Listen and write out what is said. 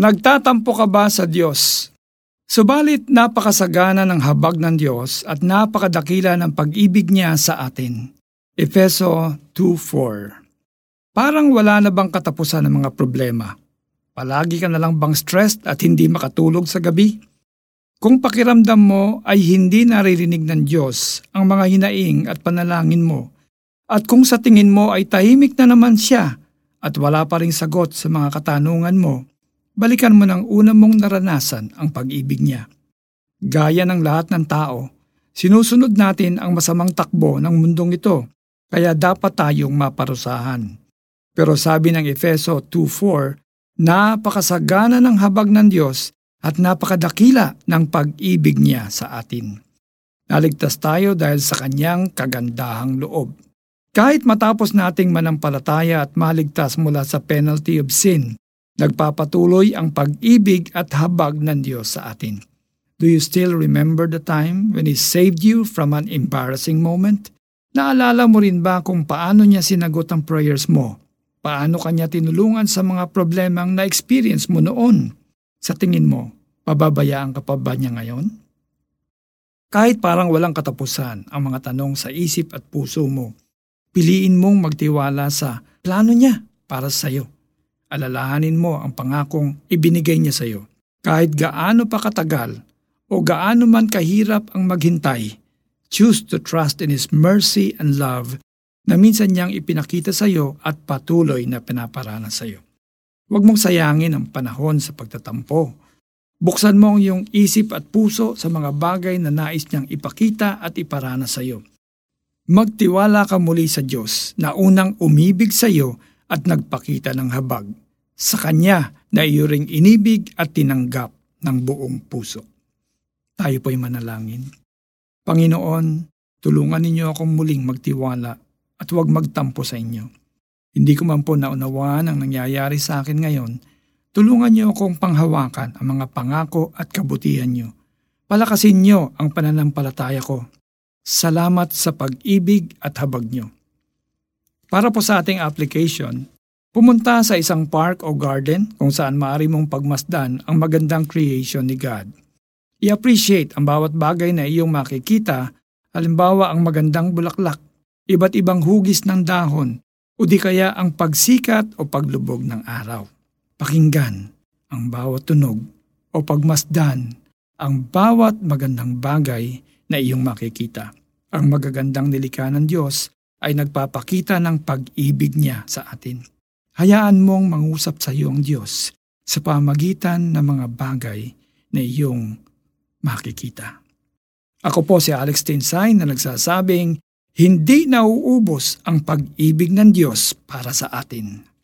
Nagtatampo ka ba sa Diyos? Subalit napakasagana ng habag ng Diyos at napakadakila ng pag-ibig niya sa atin. Efeso 2.4 Parang wala na bang katapusan ng mga problema? Palagi ka na lang bang stressed at hindi makatulog sa gabi? Kung pakiramdam mo ay hindi naririnig ng Diyos ang mga hinaing at panalangin mo, at kung sa tingin mo ay tahimik na naman siya at wala pa ring sagot sa mga katanungan mo, balikan mo ng una mong naranasan ang pag-ibig niya. Gaya ng lahat ng tao, sinusunod natin ang masamang takbo ng mundong ito, kaya dapat tayong maparusahan. Pero sabi ng Efeso 2.4, napakasagana ng habag ng Diyos at napakadakila ng pag-ibig niya sa atin. Naligtas tayo dahil sa kanyang kagandahang loob. Kahit matapos nating manampalataya at maligtas mula sa penalty of sin, Nagpapatuloy ang pag-ibig at habag ng Diyos sa atin. Do you still remember the time when He saved you from an embarrassing moment? Naalala mo rin ba kung paano niya sinagot ang prayers mo? Paano kanya tinulungan sa mga problemang na-experience mo noon? Sa tingin mo, pababayaan ka pa ba niya ngayon? Kahit parang walang katapusan ang mga tanong sa isip at puso mo, piliin mong magtiwala sa plano niya para sa iyo alalahanin mo ang pangakong ibinigay niya sa iyo. Kahit gaano pa katagal o gaano man kahirap ang maghintay, choose to trust in His mercy and love na minsan niyang ipinakita sa iyo at patuloy na pinaparana sa iyo. Huwag mong sayangin ang panahon sa pagtatampo. Buksan mo ang iyong isip at puso sa mga bagay na nais niyang ipakita at iparana sa iyo. Magtiwala ka muli sa Diyos na unang umibig sa iyo at nagpakita ng habag. Sa Kanya na iyo ring inibig at tinanggap ng buong puso. Tayo po'y manalangin. Panginoon, tulungan ninyo akong muling magtiwala at huwag magtampo sa inyo. Hindi ko man po naunawaan ang nangyayari sa akin ngayon, tulungan niyo akong panghawakan ang mga pangako at kabutihan niyo. Palakasin niyo ang pananampalataya ko. Salamat sa pag-ibig at habag niyo. Para po sa ating application, pumunta sa isang park o garden kung saan maaari mong pagmasdan ang magandang creation ni God. I-appreciate ang bawat bagay na iyong makikita, halimbawa ang magandang bulaklak, iba't ibang hugis ng dahon, o di kaya ang pagsikat o paglubog ng araw. Pakinggan ang bawat tunog o pagmasdan ang bawat magandang bagay na iyong makikita. Ang magagandang nilikha ng Diyos ay nagpapakita ng pag-ibig niya sa atin. Hayaan mong mangusap sa iyo ang Diyos sa pamagitan ng mga bagay na iyong makikita. Ako po si Alex Tinsay na nagsasabing, hindi nauubos ang pag-ibig ng Diyos para sa atin.